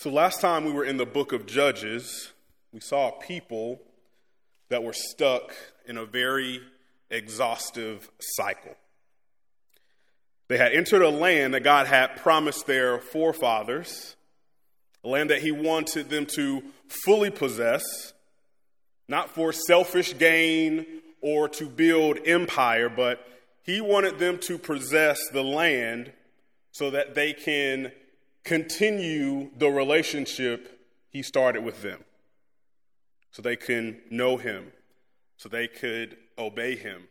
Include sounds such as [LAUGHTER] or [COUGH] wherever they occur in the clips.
So, last time we were in the book of Judges, we saw people that were stuck in a very exhaustive cycle. They had entered a land that God had promised their forefathers, a land that He wanted them to fully possess, not for selfish gain or to build empire, but He wanted them to possess the land so that they can continue the relationship He started with them, so they can know Him, so they could obey Him.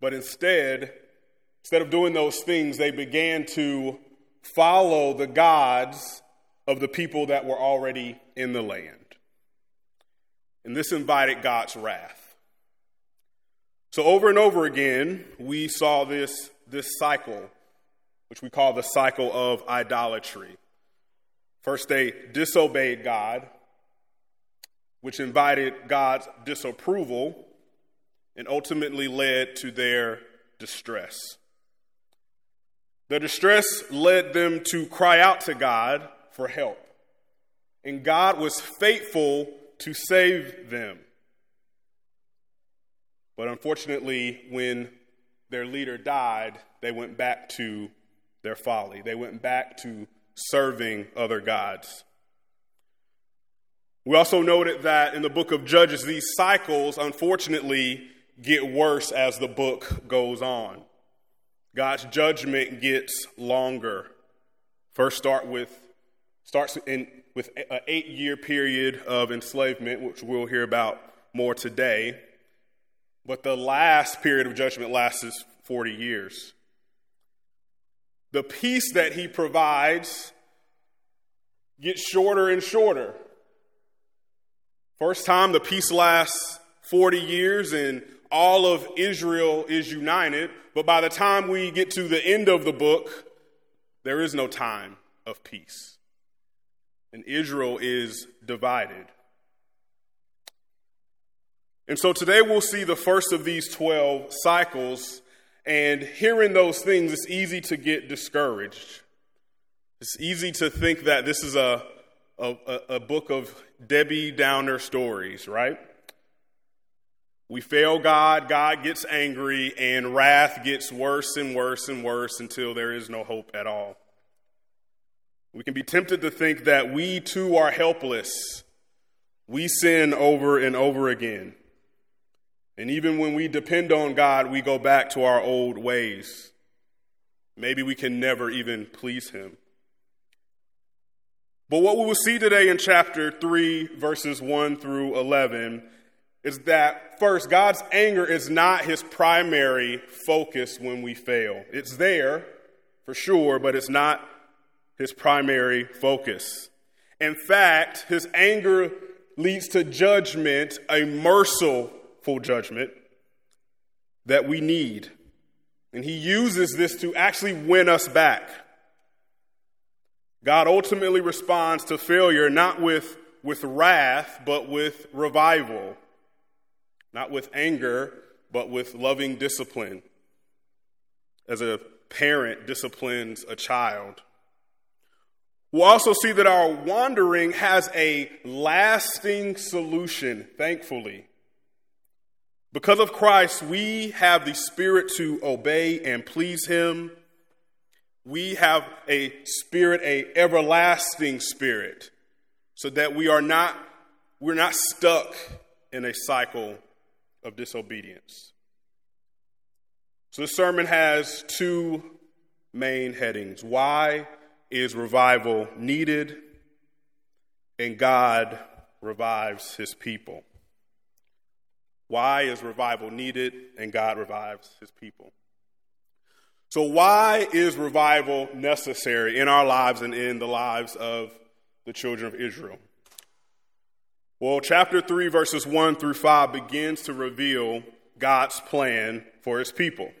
But instead, Instead of doing those things, they began to follow the gods of the people that were already in the land. And this invited God's wrath. So, over and over again, we saw this, this cycle, which we call the cycle of idolatry. First, they disobeyed God, which invited God's disapproval and ultimately led to their distress. The distress led them to cry out to God for help. And God was faithful to save them. But unfortunately, when their leader died, they went back to their folly. They went back to serving other gods. We also noted that in the book of Judges, these cycles unfortunately get worse as the book goes on. God's judgment gets longer. First, start with starts in with an eight-year period of enslavement, which we'll hear about more today. But the last period of judgment lasts 40 years. The peace that he provides gets shorter and shorter. First time, the peace lasts 40 years, and all of Israel is united, but by the time we get to the end of the book, there is no time of peace. And Israel is divided. And so today we'll see the first of these 12 cycles, and hearing those things, it's easy to get discouraged. It's easy to think that this is a, a, a book of Debbie Downer stories, right? We fail God, God gets angry, and wrath gets worse and worse and worse until there is no hope at all. We can be tempted to think that we too are helpless. We sin over and over again. And even when we depend on God, we go back to our old ways. Maybe we can never even please Him. But what we will see today in chapter 3, verses 1 through 11, is that first, God's anger is not his primary focus when we fail. It's there for sure, but it's not his primary focus. In fact, his anger leads to judgment, a merciful judgment that we need. And he uses this to actually win us back. God ultimately responds to failure not with, with wrath, but with revival not with anger, but with loving discipline, as a parent disciplines a child. We'll also see that our wandering has a lasting solution, thankfully. Because of Christ, we have the Spirit to obey and please Him. We have a spirit, a everlasting spirit, so that we are not, we're not stuck in a cycle of disobedience. So, this sermon has two main headings. Why is revival needed? And God revives his people. Why is revival needed? And God revives his people. So, why is revival necessary in our lives and in the lives of the children of Israel? Well, chapter 3, verses 1 through 5 begins to reveal God's plan for his people.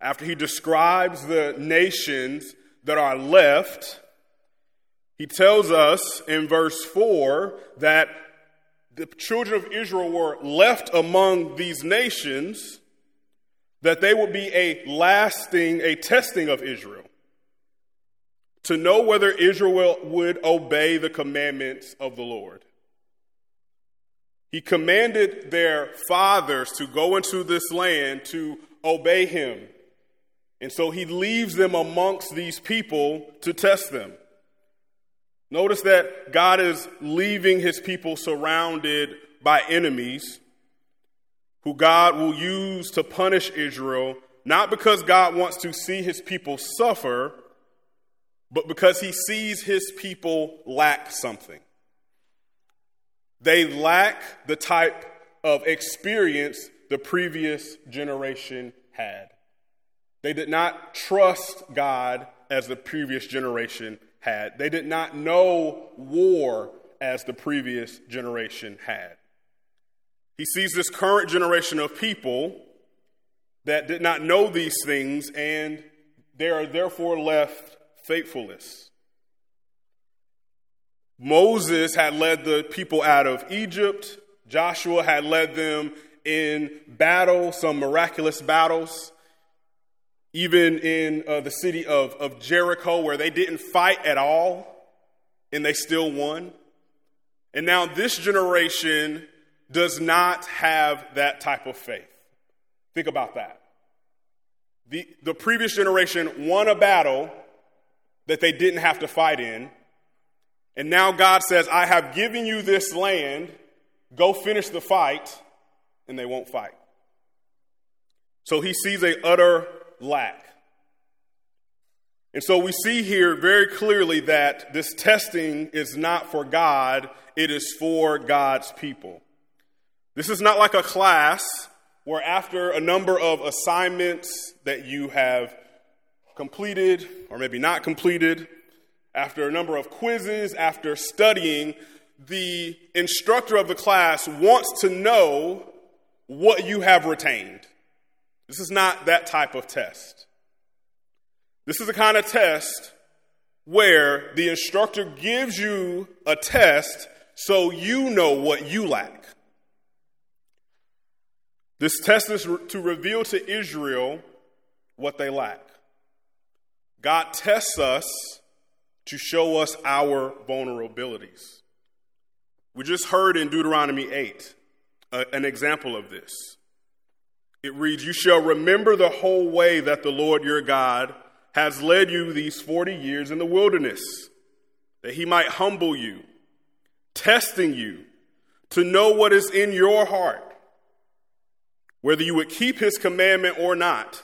After he describes the nations that are left, he tells us in verse 4 that the children of Israel were left among these nations, that they would be a lasting, a testing of Israel. to know whether Israel would obey the commandments of the Lord. He commanded their fathers to go into this land to obey him. And so he leaves them amongst these people to test them. Notice that God is leaving his people surrounded by enemies who God will use to punish Israel, not because God wants to see his people suffer, but because he sees his people lack something. They lack the type of experience the previous generation had. They did not trust God as the previous generation had. They did not know war as the previous generation had. He sees this current generation of people that did not know these things, and they are therefore left faithfulness. Moses had led the people out of Egypt. Joshua had led them in battle, some miraculous battles. Even in uh, the city of, of Jericho, where they didn't fight at all and they still won. And now this generation does not have that type of faith. Think about that. The, the previous generation won a battle that they didn't have to fight in. And now God says, I have given you this land, go finish the fight, and they won't fight. So he sees a utter lack. And so we see here very clearly that this testing is not for God, it is for God's people. This is not like a class where, after a number of assignments that you have completed or maybe not completed, after a number of quizzes, after studying, the instructor of the class wants to know what you have retained. This is not that type of test. This is the kind of test where the instructor gives you a test so you know what you lack. This test is to reveal to Israel what they lack. God tests us to show us our vulnerabilities. We just heard in Deuteronomy 8 uh, an example of this. It reads, You shall remember the whole way that the Lord your God has led you these 40 years in the wilderness, that he might humble you, testing you to know what is in your heart, whether you would keep his commandment or not.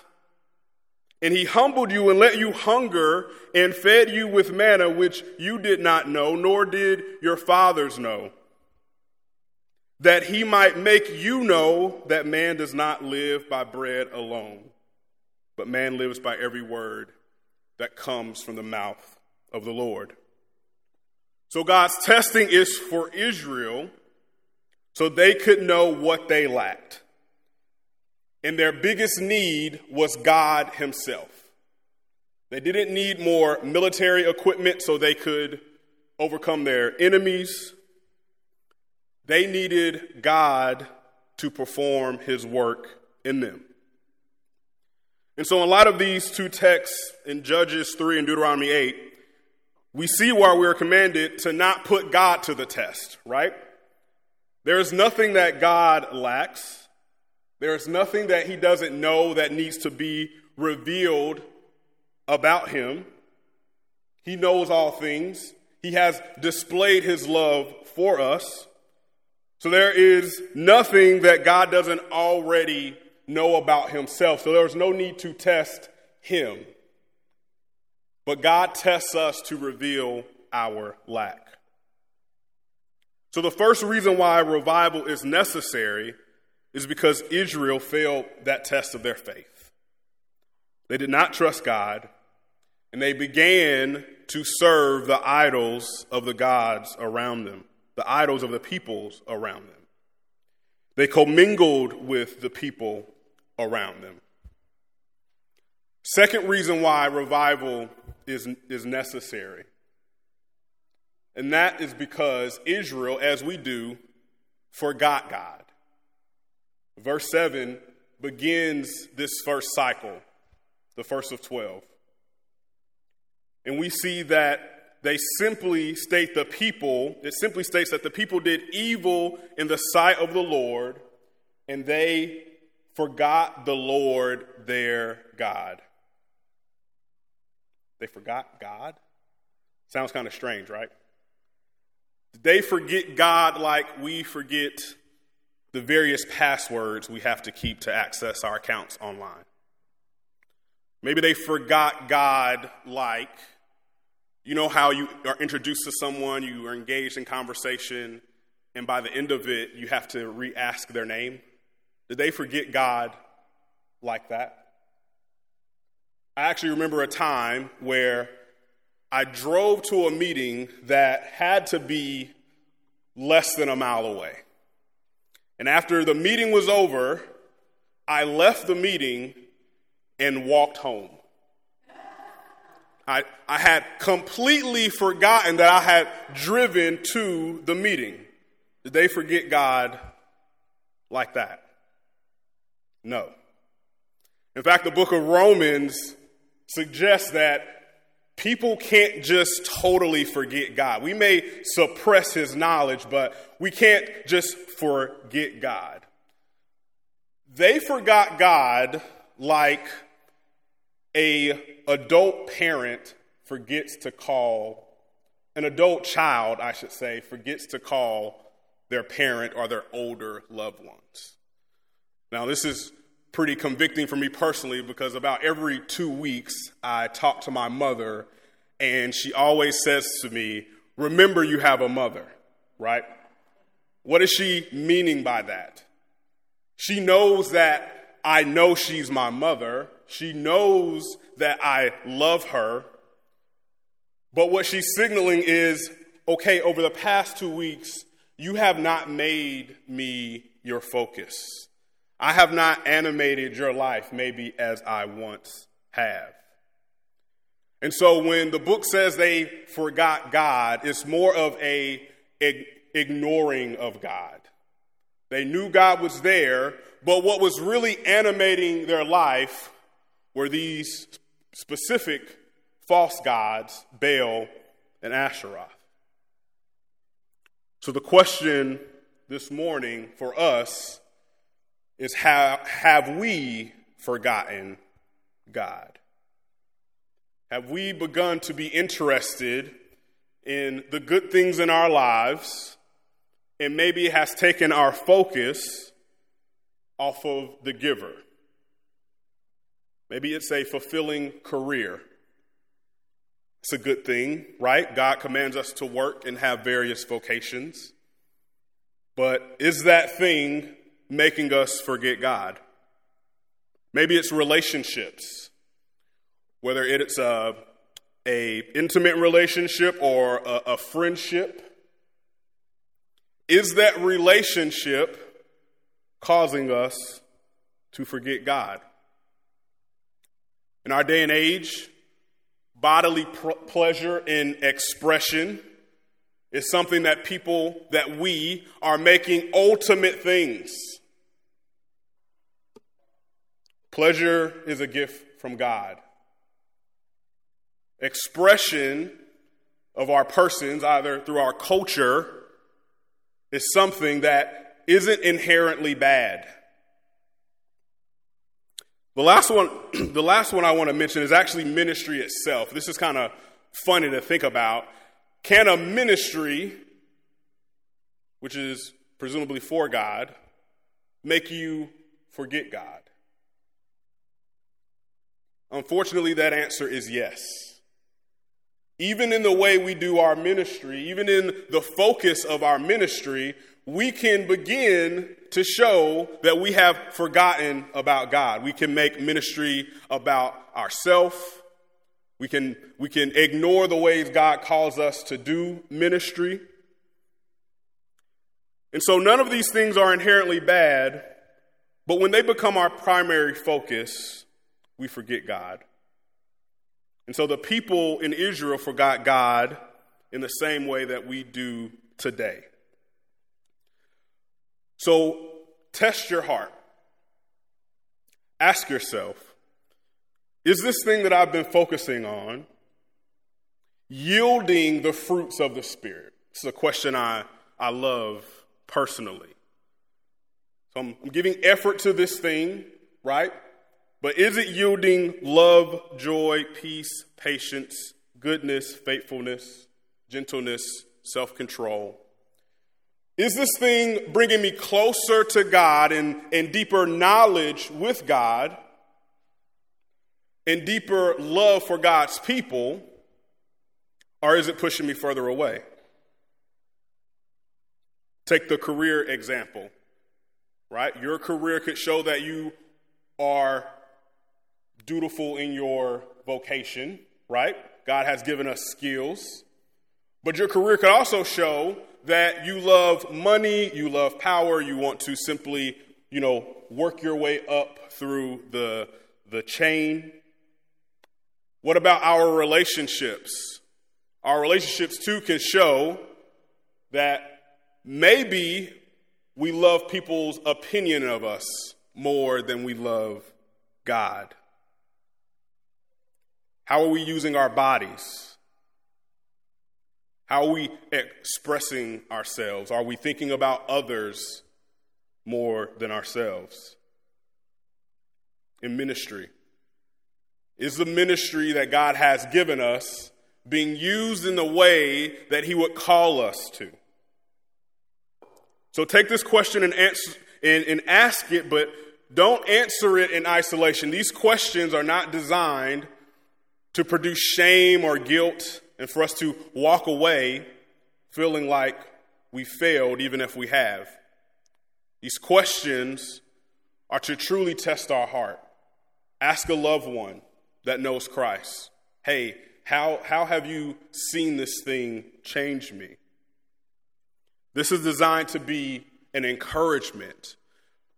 And he humbled you and let you hunger and fed you with manna, which you did not know, nor did your fathers know, that he might make you know that man does not live by bread alone, but man lives by every word that comes from the mouth of the Lord. So God's testing is for Israel so they could know what they lacked. And their biggest need was God Himself. They didn't need more military equipment so they could overcome their enemies. They needed God to perform His work in them. And so, in light of these two texts in Judges 3 and Deuteronomy 8, we see why we are commanded to not put God to the test, right? There is nothing that God lacks. There is nothing that he doesn't know that needs to be revealed about him. He knows all things. He has displayed his love for us. So there is nothing that God doesn't already know about himself. So there's no need to test him. But God tests us to reveal our lack. So the first reason why revival is necessary is because Israel failed that test of their faith. They did not trust God, and they began to serve the idols of the gods around them, the idols of the peoples around them. They commingled with the people around them. Second reason why revival is, is necessary, and that is because Israel, as we do, forgot God. Verse 7 begins this first cycle, the first of 12. and we see that they simply state the people, it simply states that the people did evil in the sight of the Lord, and they forgot the Lord their God. They forgot God? Sounds kind of strange, right? They forget God like we forget the various passwords we have to keep to access our accounts online? Maybe they forgot God like, you know, how you are introduced to someone, you are engaged in conversation, and by the end of it, you have to re ask their name? Did they forget God like that? I actually remember a time where I drove to a meeting that had to be less than a mile away. And after the meeting was over, I left the meeting and walked home. I, I had completely forgotten that I had driven to the meeting. Did they forget God like that? No. In fact, the book of Romans suggests that people can't just totally forget God. We may suppress his knowledge, but we can't just forget God. They forgot God like a adult parent forgets to call an adult child, I should say, forgets to call their parent or their older loved ones. Now, this is pretty convicting for me personally because about every two weeks I talk to my mother and she always says to me, Remember, you have a mother, right? What is she meaning by that? She knows that I know she's my mother. She knows that I love her. But what she's signaling is okay, over the past two weeks, you have not made me your focus. I have not animated your life maybe as I once have. And so when the book says they forgot God, it's more of a ignoring of God. They knew God was there, but what was really animating their life were these specific false gods, Baal and Asherah. So the question this morning for us is how have we forgotten God? Have we begun to be interested in the good things in our lives and maybe has taken our focus off of the giver? Maybe it's a fulfilling career. It's a good thing, right? God commands us to work and have various vocations. But is that thing making us forget God. Maybe it's relationships, whether it's a, a intimate relationship or a, a friendship. Is that relationship causing us to forget God? In our day and age, bodily pr- pleasure and expression is something that people, that we are making ultimate things. Pleasure is a gift from God. Expression of our persons, either through our culture, is something that isn't inherently bad. The last one, [CLEARS THROAT] the last one I want to mention is actually ministry itself. This is kind of funny to think about. Can a ministry, which is presumably for God, make you forget God? Unfortunately, that answer is yes. Even in the way we do our ministry, even in the focus of our ministry, we can begin to show that we have forgotten about God. We can make ministry about ourselves. We can, we can ignore the ways God calls us to do ministry. And so none of these things are inherently bad, but when they become our primary focus, we forget God. And so the people in Israel forgot God in the same way that we do today. So test your heart. Ask yourself is this thing that I've been focusing on yielding the fruits of the Spirit? It's a question I, I love personally. So I'm, I'm giving effort to this thing, right? But is it yielding love, joy, peace, patience, goodness, faithfulness, gentleness, self control? Is this thing bringing me closer to God and, and deeper knowledge with God and deeper love for God's people? Or is it pushing me further away? Take the career example, right? Your career could show that you are dutiful in your vocation, right? God has given us skills. But your career could also show that you love money, you love power, you want to simply, you know, work your way up through the, the chain. What about our relationships? Our relationships too can show that maybe we love people's opinion of us more than we love God. How are we using our bodies? How are we expressing ourselves? Are we thinking about others more than ourselves? In ministry, is the ministry that God has given us being used in the way that He would call us to? So take this question and, answer, and, and ask it, but don't answer it in isolation. These questions are not designed to produce shame or guilt and for us to walk away feeling like we failed even if we have. These questions are to truly test our heart. Ask a loved one that knows Christ hey, how, how have you seen this thing change me? This is designed to be an encouragement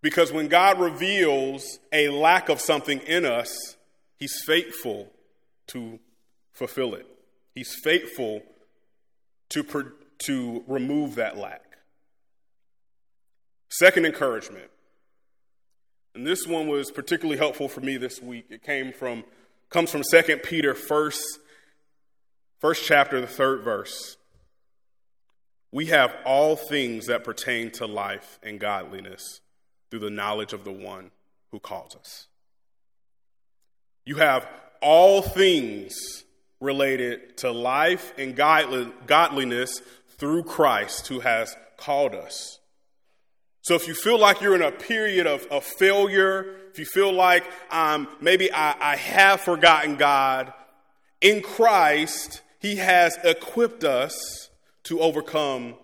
because when God reveals a lack of something in us, He's faithful to fulfill it. He's faithful to, to remove that lack. Second encouragement, and this one was particularly helpful for me this week. It came from comes from 2 Peter first, first chapter, the third verse. We have all things that pertain to life and godliness through the knowledge of the one who calls us. You have all things related to life and godliness through Christ who has called us. So if you feel like you're in a period of, of failure, if you feel like um, maybe I, I have forgotten God, in Christ, He has equipped us to overcome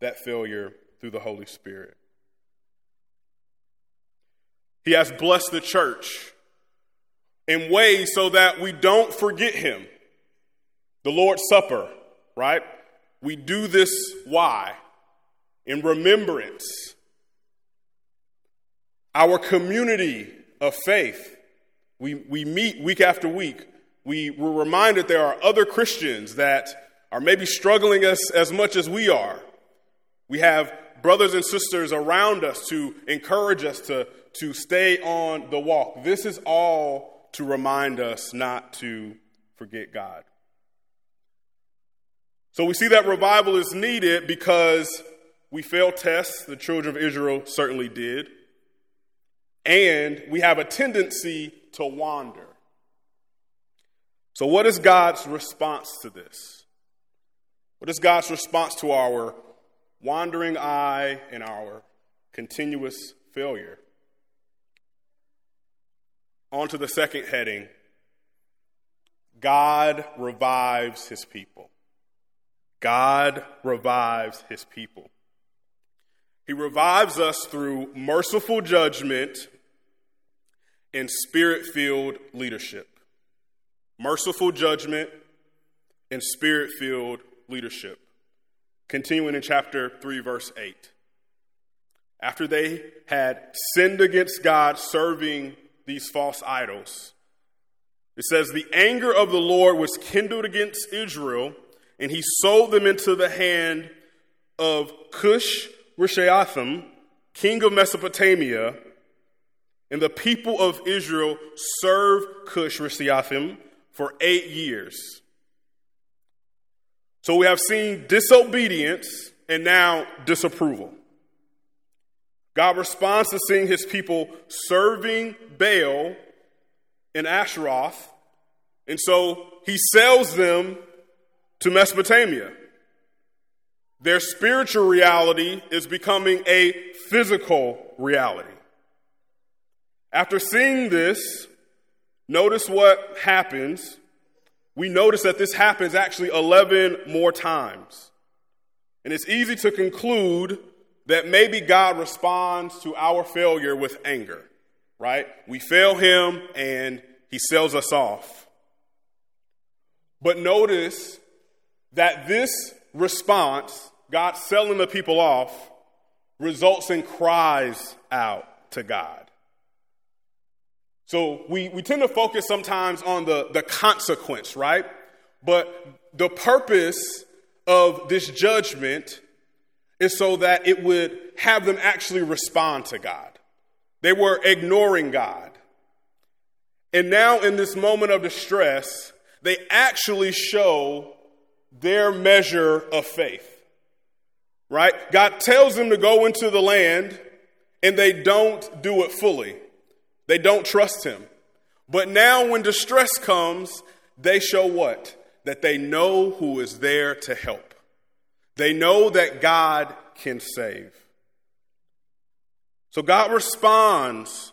that failure through the Holy Spirit. He has blessed the church in ways so that we don't forget him. The Lord's Supper, right? We do this why? In remembrance. Our community of faith, we, we meet week after week. We were reminded there are other Christians that are maybe struggling as, as much as we are. We have brothers and sisters around us to encourage us to, to stay on the walk. This is all to remind us not to forget God. So we see that revival is needed because we fail tests, the children of Israel certainly did, and we have a tendency to wander. So, what is God's response to this? What is God's response to our wandering eye and our continuous failure? On to the second heading God revives his people. God revives his people. He revives us through merciful judgment and spirit filled leadership. Merciful judgment and spirit filled leadership. Continuing in chapter 3, verse 8. After they had sinned against God, serving these false idols. It says, The anger of the Lord was kindled against Israel, and he sold them into the hand of Cush Rishathaim, king of Mesopotamia. And the people of Israel served Cush Rishathaim for eight years. So we have seen disobedience and now disapproval. God responds to seeing his people serving Baal and Asheroth, and so he sells them to Mesopotamia. Their spiritual reality is becoming a physical reality. After seeing this, notice what happens. We notice that this happens actually 11 more times. And it's easy to conclude that maybe God responds to our failure with anger, right? We fail him and he sells us off. But notice that this response, God selling the people off, results in cries out to God. So we, we tend to focus sometimes on the, the consequence, right? But the purpose of this judgment is so that it would have them actually respond to God. They were ignoring God. And now, in this moment of distress, they actually show their measure of faith. Right? God tells them to go into the land, and they don't do it fully. They don't trust him. But now, when distress comes, they show what? That they know who is there to help. They know that God can save. So God responds.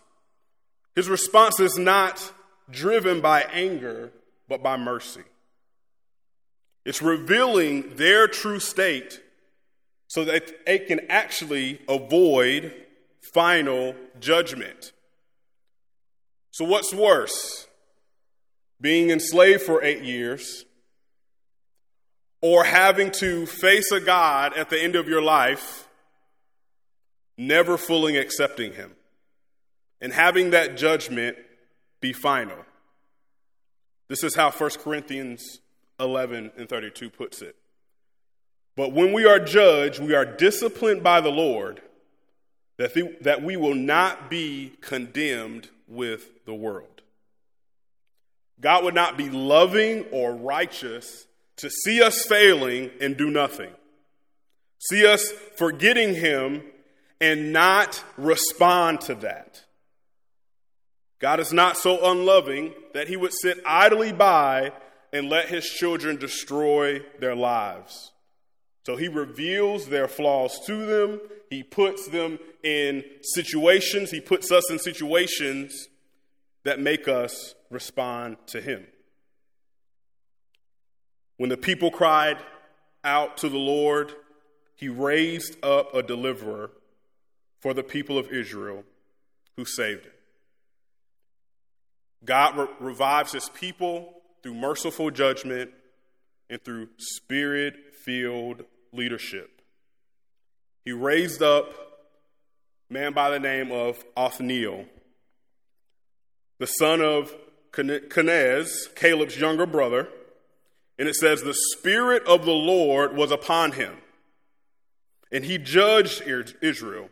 His response is not driven by anger, but by mercy. It's revealing their true state so that they can actually avoid final judgment. So, what's worse? Being enslaved for eight years or having to face a God at the end of your life, never fully accepting Him, and having that judgment be final. This is how 1 Corinthians 11 and 32 puts it. But when we are judged, we are disciplined by the Lord that, the, that we will not be condemned with the world. God would not be loving or righteous to see us failing and do nothing, see us forgetting Him and not respond to that. God is not so unloving that He would sit idly by and let His children destroy their lives. So He reveals their flaws to them he puts them in situations, He puts us in situations that make us respond to Him. When the people cried out to the Lord, He raised up a deliverer for the people of Israel who saved it. God re- revives His people through merciful judgment and through spirit filled leadership he raised up a man by the name of Othniel, the son of Kenaz, Caleb's younger brother. And it says, The Spirit of the Lord was upon him, and he judged Israel.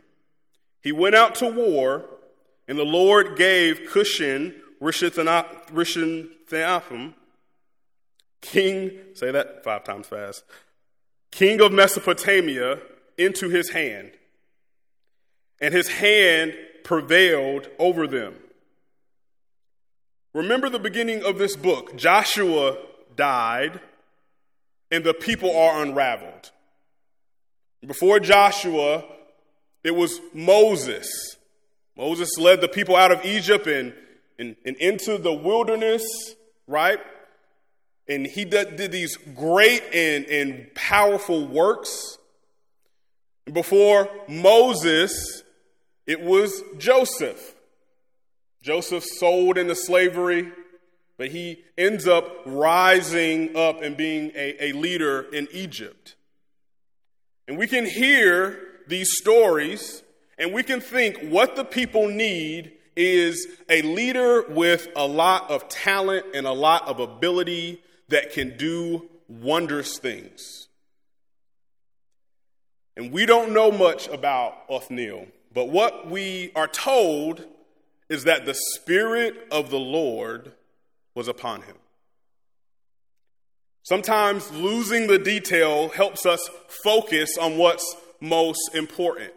He went out to war, and the Lord gave Cushan Rishathaim, king, say that five times fast, king of Mesopotamia, into his hand, and his hand prevailed over them. Remember the beginning of this book. Joshua died, and the people are unraveled. Before Joshua, it was Moses. Moses led the people out of Egypt and, and, and into the wilderness, right? And he did, these great and, and powerful works. Before Moses, it was Joseph. Joseph sold into slavery, but he ends up rising up and being a, a leader in Egypt. And we can hear these stories and we can think what the people need is a leader with a lot of talent and a lot of ability that can do wondrous things. And we don't know much about Othniel, but what we are told is that the Spirit of the Lord was upon him. Sometimes losing the detail helps us focus on what's most important.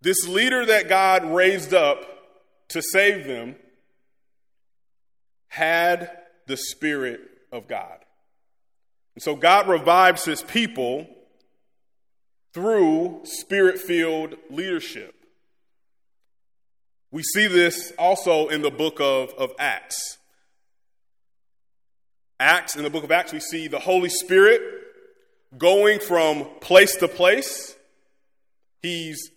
This leader that God raised up to save them had the Spirit of God. And so God revives his people through spirit filled leadership. We see this also in the book of, of Acts. Acts, in the book of Acts, we see the Holy Spirit going from place to place. He's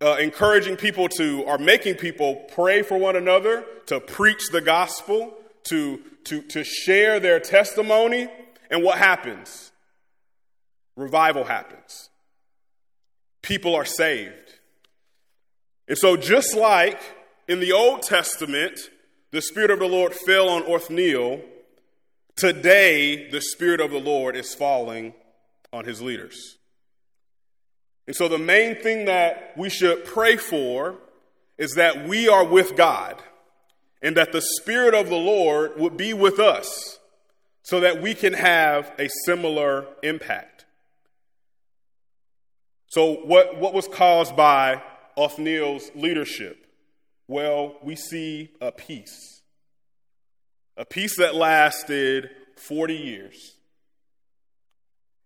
uh, encouraging people to, or making people pray for one another, to preach the gospel, to, to, to share their testimony. And what happens? Revival happens. People are saved. And so, just like in the Old Testament, the Spirit of the Lord fell on Othniel, today the Spirit of the Lord is falling on his leaders. And so, the main thing that we should pray for is that we are with God and that the Spirit of the Lord would be with us so that we can have a similar impact. So, what, what was caused by Othniel's leadership? Well, we see a peace, a peace that lasted 40 years.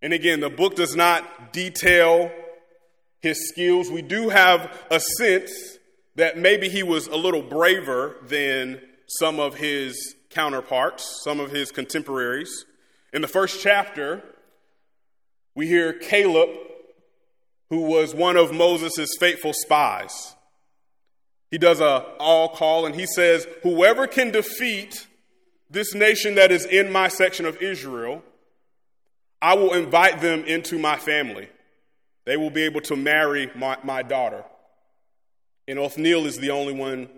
And again, the book does not detail his skills. We do have a sense that maybe he was a little braver than some of his counterparts, some of his contemporaries. In the first chapter, we hear Caleb, who was one of Moses' faithful spies. He does a all call and he says, Whoever can defeat this nation that is in my section of Israel, I will invite them into my family. They will be able to marry my, my daughter. And Othniel is the only one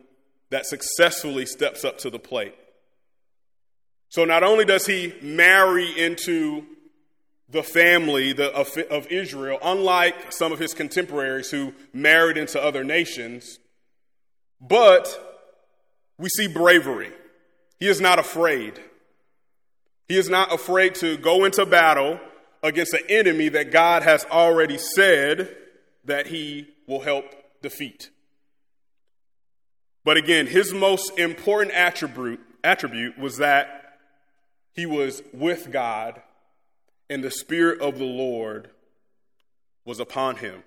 that successfully steps up to the plate. So not only does he marry into the family of, of Israel, unlike some of his contemporaries who married into other nations, but we see bravery. He is not afraid. He is not afraid to go into battle against an enemy that God has already said that he will help defeat. But again, his most important attribute, attribute was that he was with God and the Spirit of the Lord was upon him.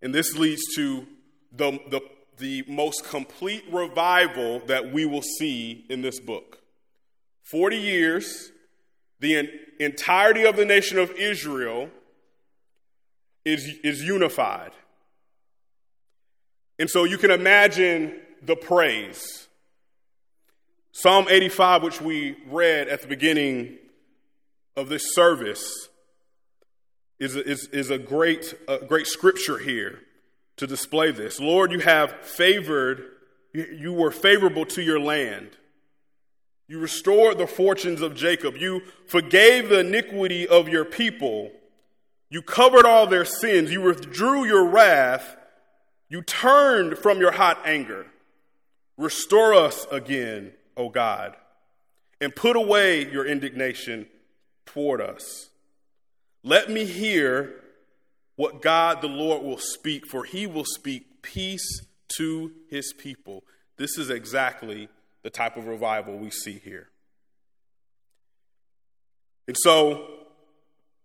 And this leads to the, the, the most complete revival that we will see in this book. 40 years, the entirety of the nation of Israel is, is unified. And so you can imagine the praise. Psalm 85, which we read at the beginning of this service, is is, is a, great, a great scripture here to display this. Lord, you have favored, you were favorable to your land. You restored the fortunes of Jacob. You forgave the iniquity of your people. You covered all their sins. You withdrew your wrath. You turned from your hot anger. Restore us again, O God, and put away your indignation toward us. Let me hear what God the Lord will speak, for he will speak peace to his people. This is exactly the type of revival we see here. And so,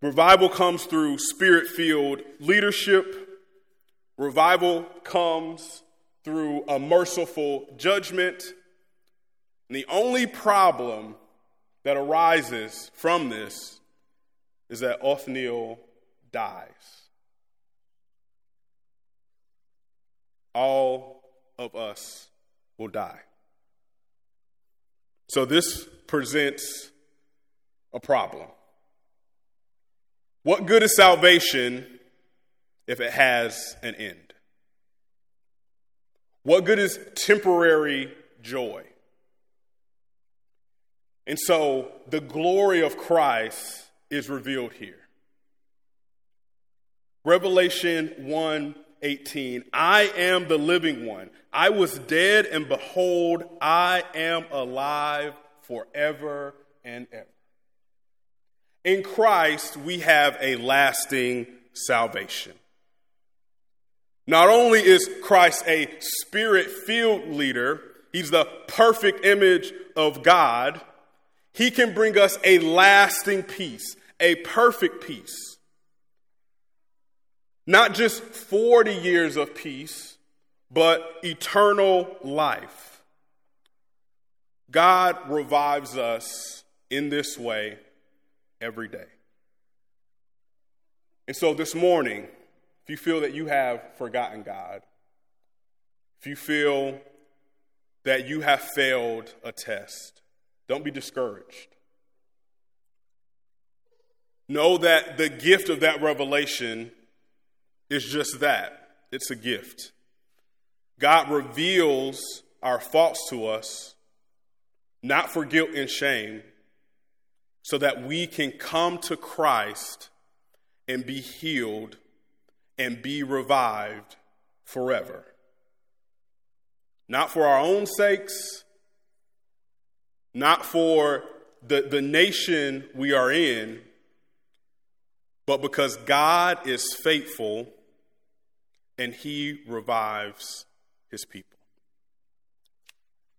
revival comes through spirit filled leadership, revival comes through a merciful judgment. And the only problem that arises from this is that Othniel dies. All of us will die. So this presents a problem. What good is salvation if it has an end? What good is temporary joy? And so the glory of Christ is revealed here. Revelation 1 18. I am the living one. I was dead, and behold, I am alive forever and ever. In Christ, we have a lasting salvation. Not only is Christ a spirit filled leader, he's the perfect image of God, he can bring us a lasting peace, a perfect peace. Not just 40 years of peace, but eternal life. God revives us in this way every day. And so this morning, if you feel that you have forgotten God, if you feel that you have failed a test, don't be discouraged. Know that the gift of that revelation is just that it's a gift. God reveals our faults to us, not for guilt and shame, so that we can come to Christ and be healed and be revived forever. Not for our own sakes, not for the, the nation we are in, but because God is faithful and he revives his people.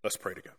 Let's pray together.